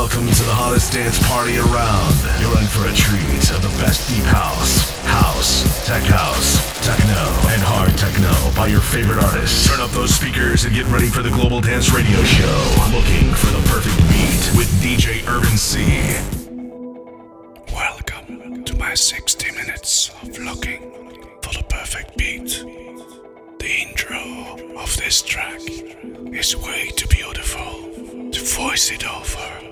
Welcome to the hottest dance party around. You're in for a treat of the best deep house, house, tech house, techno, and hard techno by your favorite artists. Turn up those speakers and get ready for the Global Dance Radio Show. Looking for the perfect beat with DJ Urban C. Welcome to my 60 minutes of looking for the perfect beat. The intro of this track is way too beautiful to voice it over.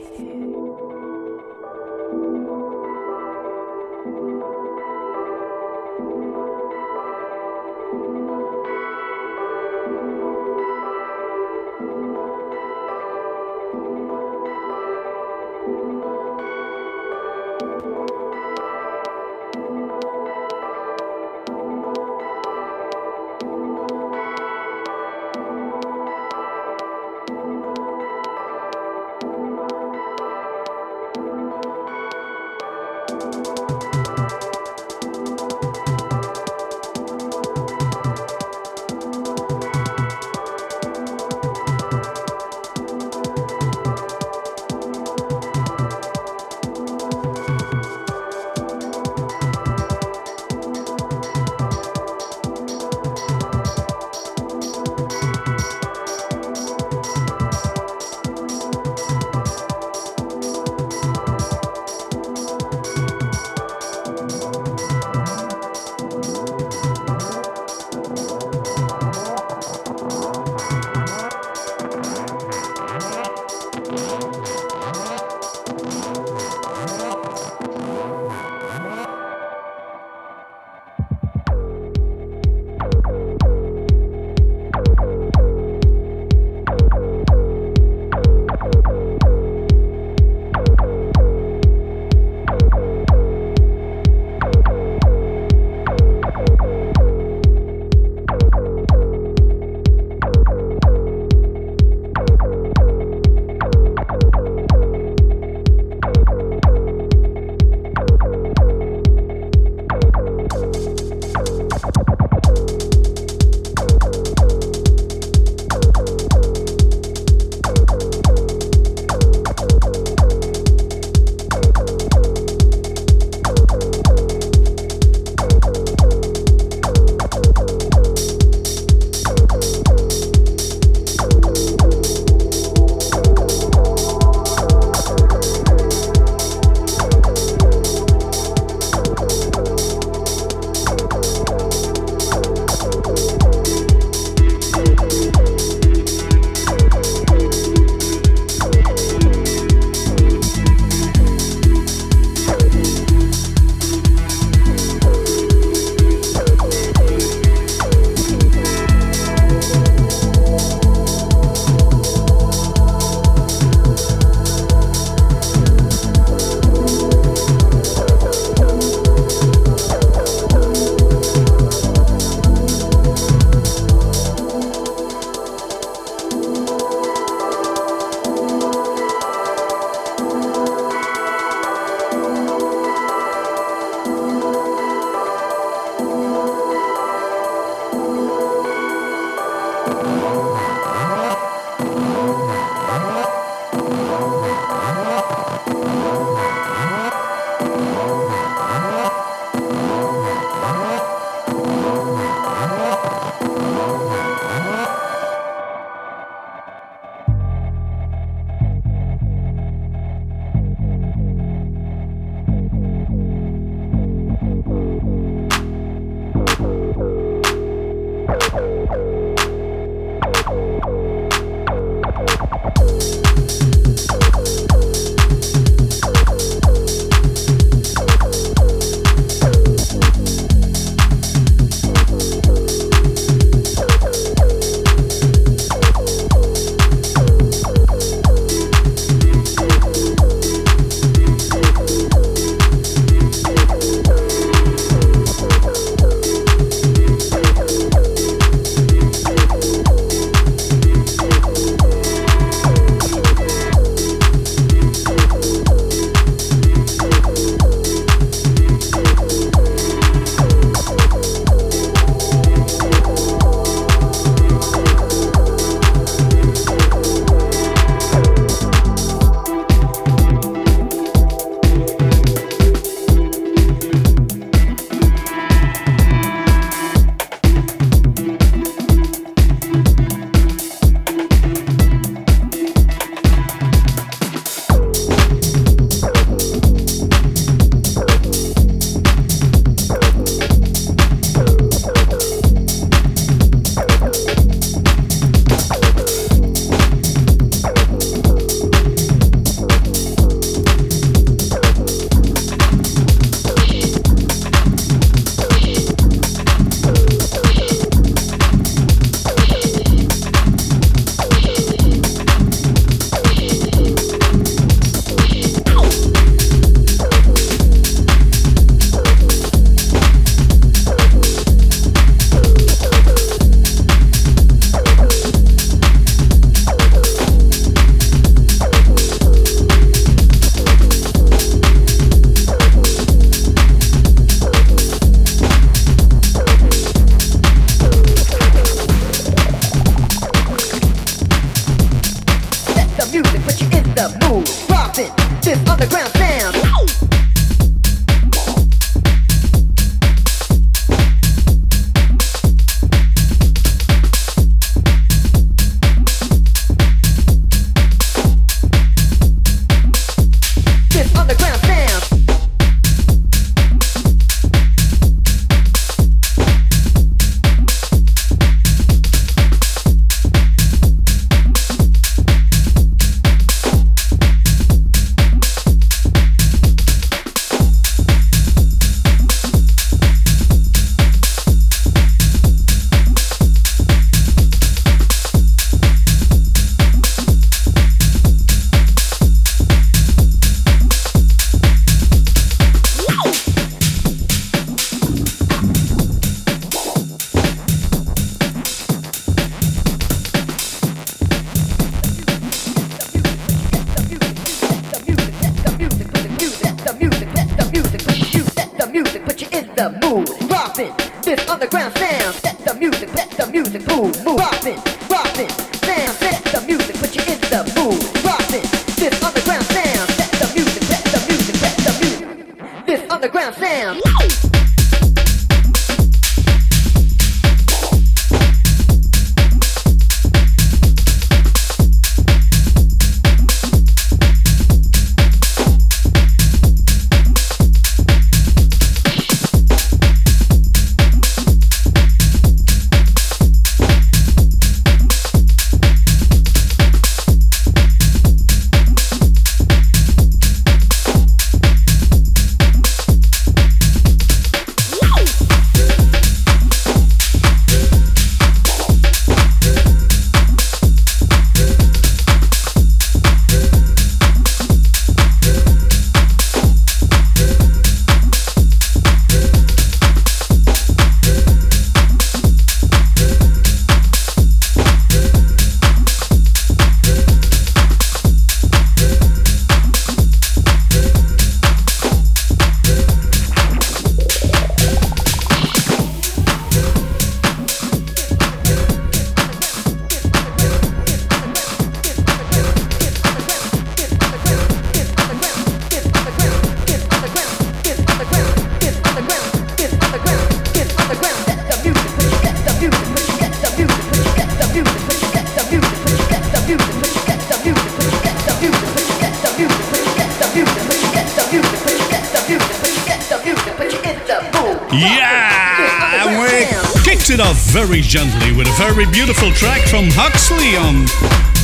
Very beautiful track from Huxley on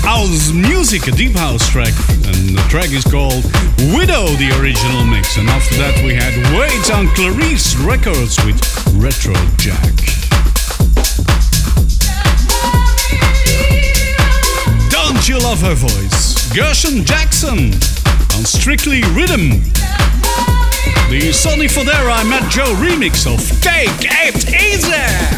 House Music, a deep house track. And the track is called Widow, the original mix. And after that, we had Wait on Clarice Records with Retro Jack. Don't you love her voice? Gershon Jackson on Strictly Rhythm. The Sonny Fodera I Met Joe remix of Take It Easy.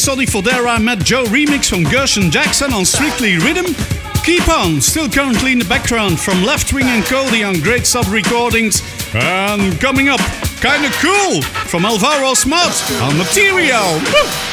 Sonny Fodera Met Joe remix from Gershon Jackson on Strictly Rhythm. Keep on, still currently in the background from Left Wing and Kody on Great Sub Recordings. And coming up, kinda cool, from Alvaro Smart on Material. Woo!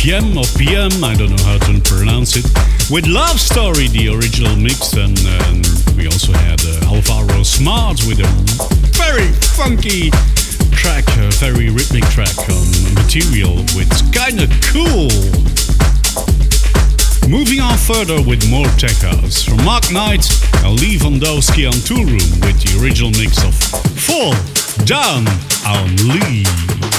PM or PM, I don't know how to pronounce it. With Love Story, the original mix, and, uh, we also had uh, Alvaro Smart with a very funky track, a very rhythmic track on Material, which kinda cool. Moving on further with more tech house. From Mark Knight and Lee Van Dowski on Toolroom with the original mix of Fall Down on Lee.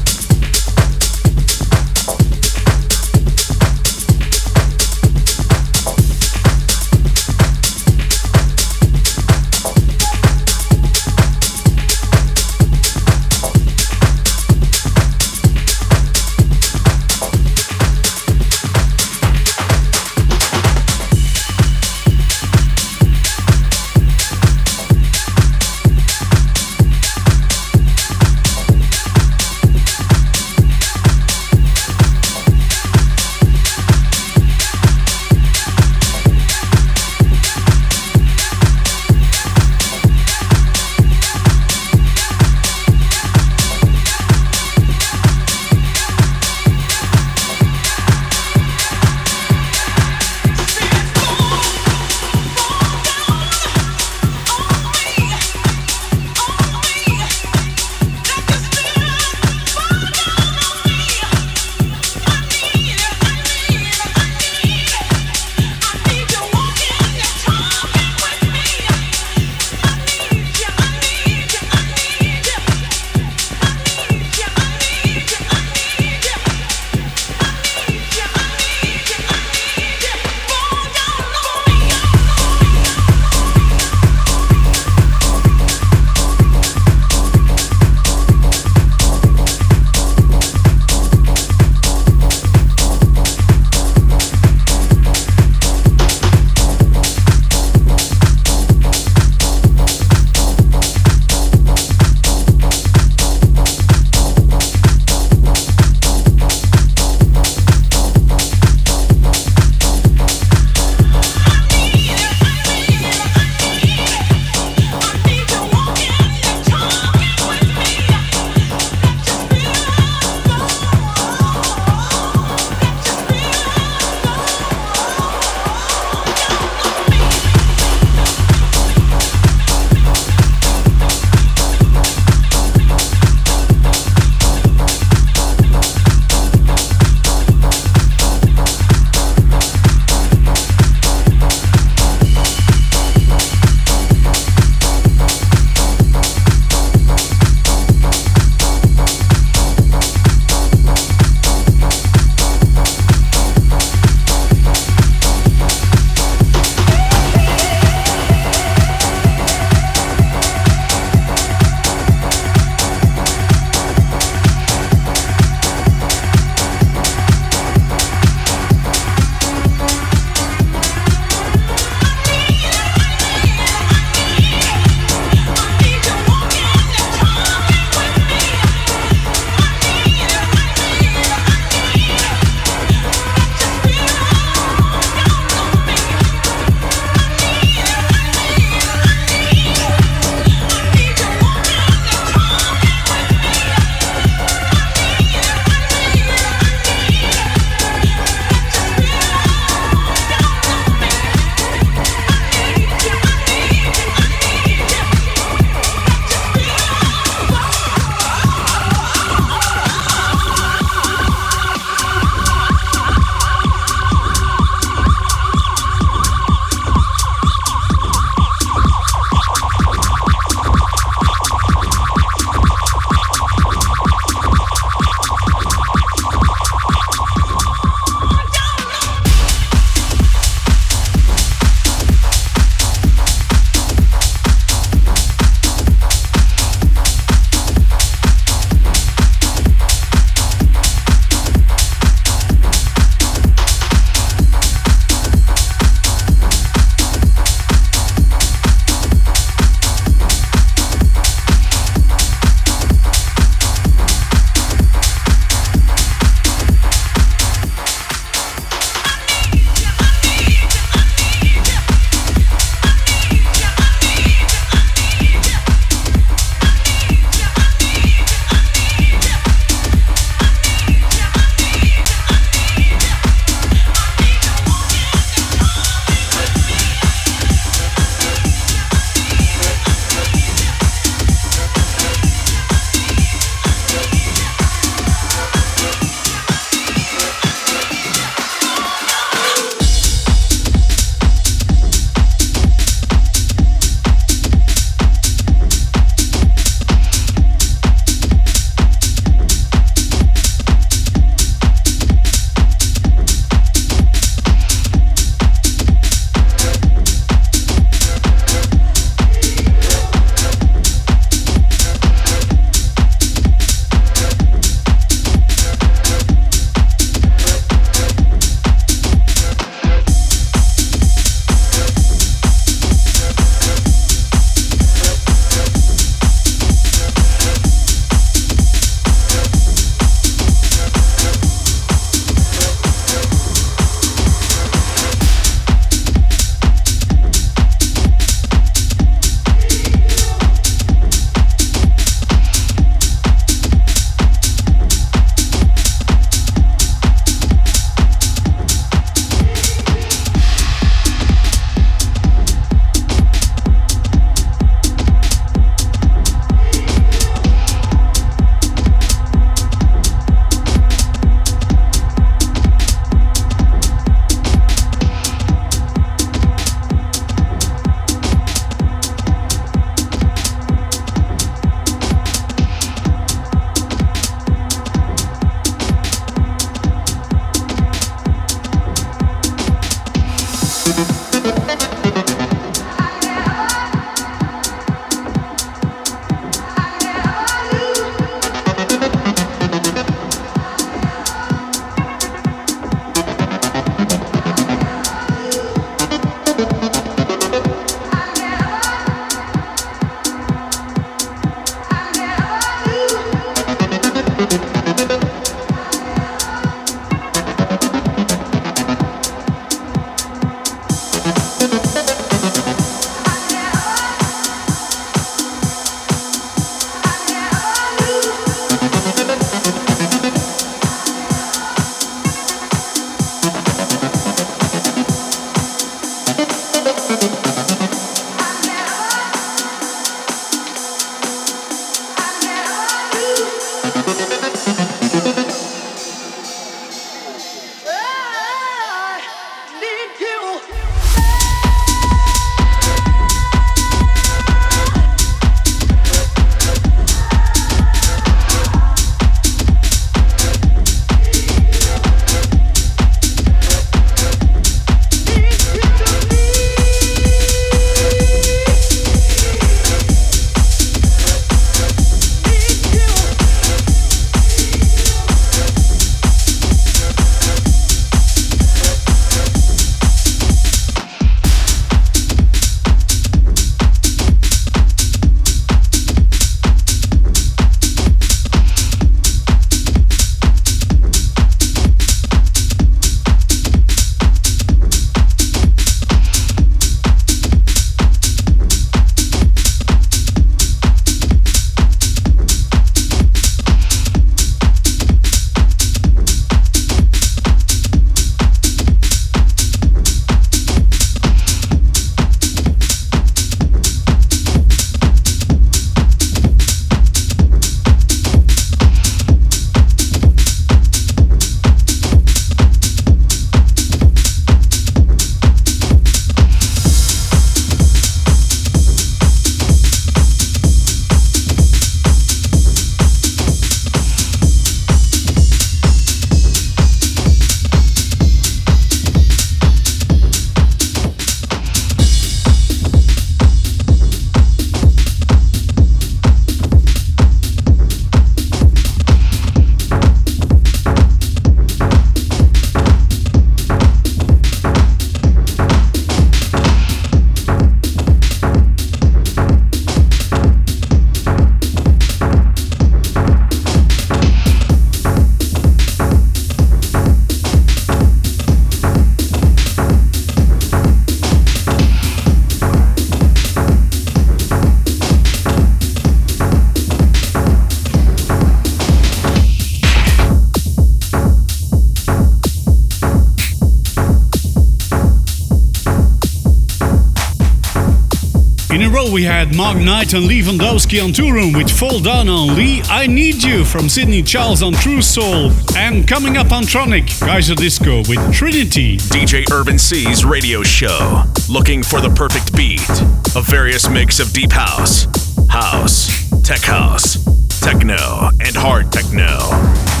We had Mark Knight and Lewandowski on Toolroom with Fall Down on Lee. I Need You from Sidney Charles on True Soul. And coming up on Tronic, Kaiser Disco with Trinity. DJ Urban C's radio show. Looking for the perfect beat. A various mix of deep house, house, tech house, techno, and hard techno.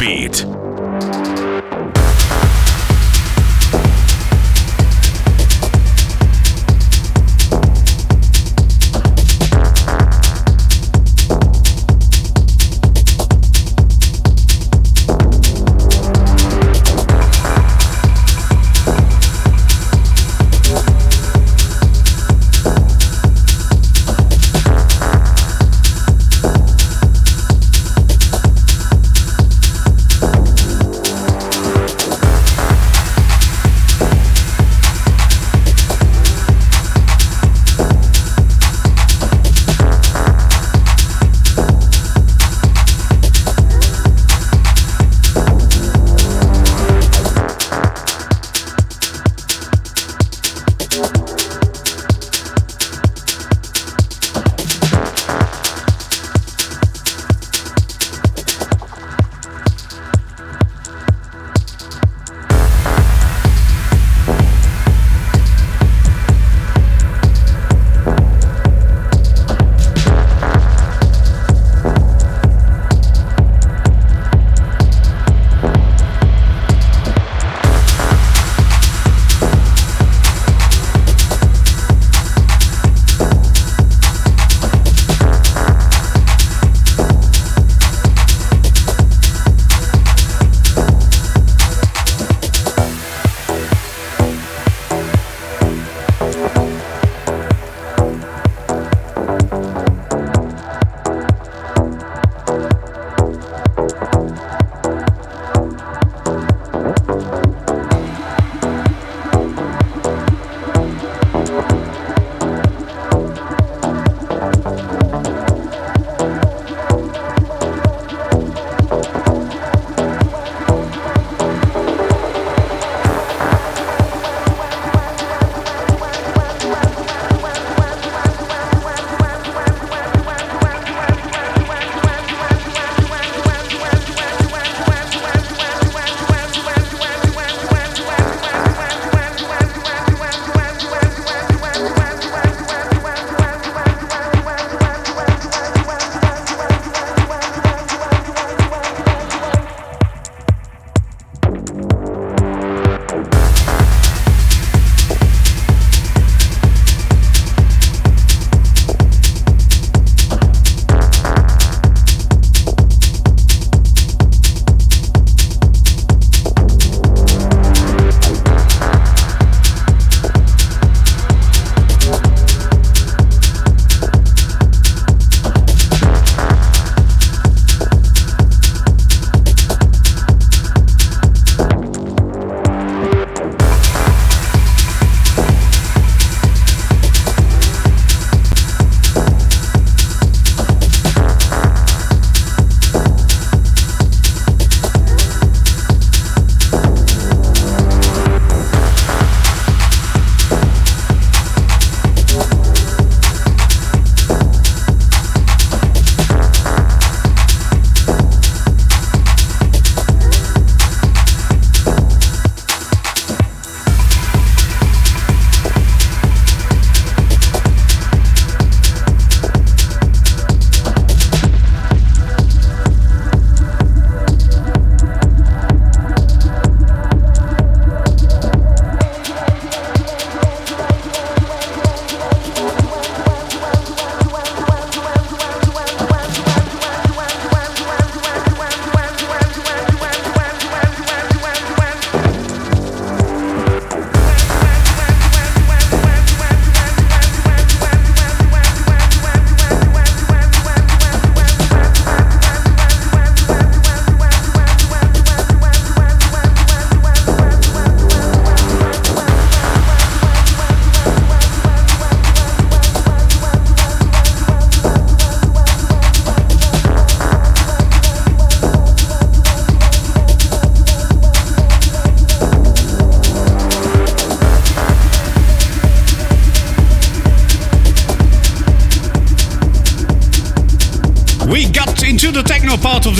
Beat.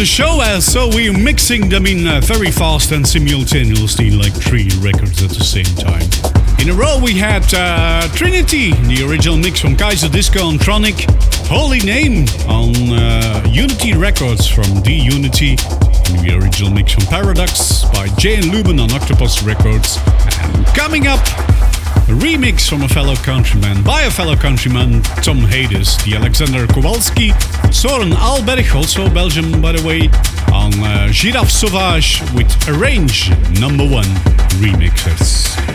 The show, uh, so we're mixing them in uh, very fast and simultaneously, like three records at the same time. In a row, we had uh, Trinity, the original mix from Kaiser Disco on Tronic, Holy Name on uh, Unity Records from D Unity, the original mix from Paradox by Jay and Lubin on Octopus Records. And coming up, remix from a fellow countryman by a fellow countryman, Tom Hades, the Alexander Kowalski, Soren Alberg, also Belgium by the way, on uh, Giraffe Sauvage with Arrange number one remixes.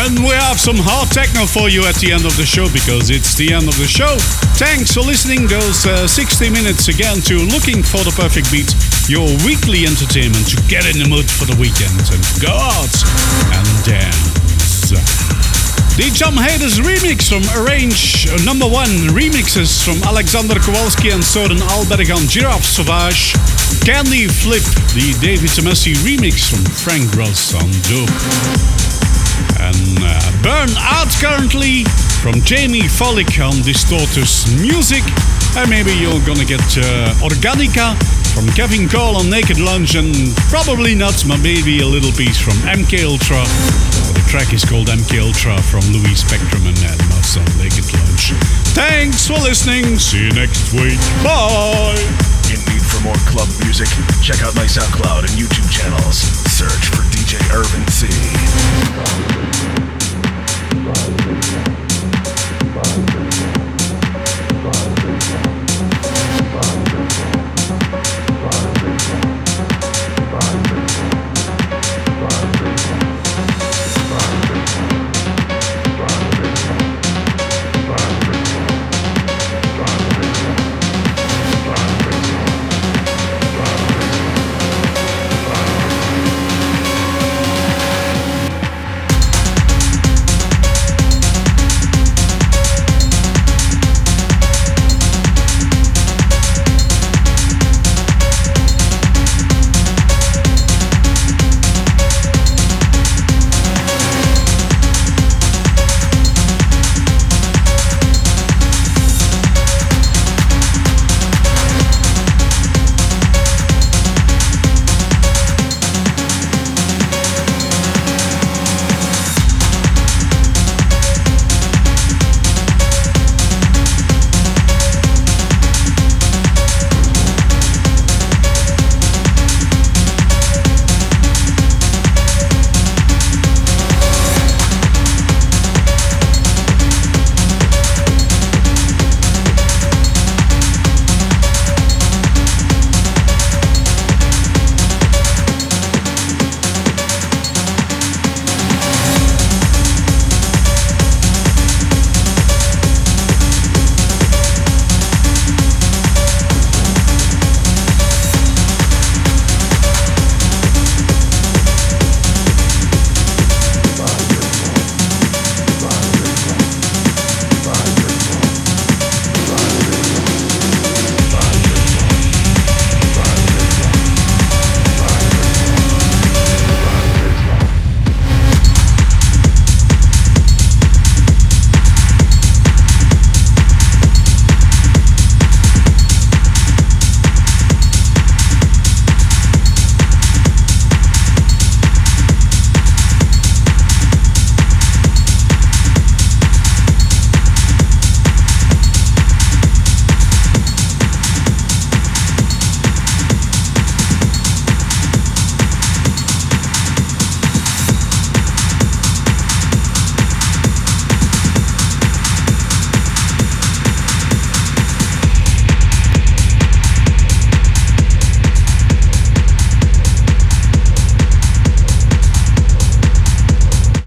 And we have some hard techno for you at the end of the show because it's the end of the show. Thanks for listening those uh, 60 minutes again to Looking for the Perfect Beat, your weekly entertainment to get in the mood for the weekend and go out and dance. The Tom Hades remix from Arrange uh, number one remixes from Alexander Kowalski and Soren Alberg on Giraffe Sauvage. Candy Flip, the David Tomasi remix from Frank Ross on Dope and uh, Burn Out currently from Jamie Follick on Distortus Music. And maybe you're gonna get uh, Organica from Kevin Cole on Naked Lunch, and probably not, but maybe a little piece from MK Ultra. The track is called MK Ultra from Louis Spectrum and Ed on Naked Lunch. Thanks for listening. See you next week. Bye. In need for more club music? Check out my SoundCloud and YouTube channels. Search for urban sea.